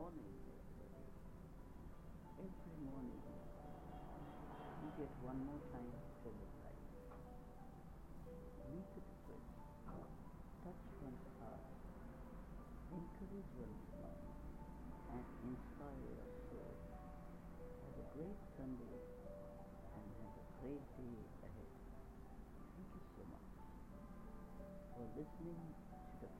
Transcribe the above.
morning, every morning, you get one more time to live life. Make a difference. Touch one's heart. Encourage one's mind. And inspire your soul. Have a great Sunday and have a great day ahead. Thank you so much for listening to the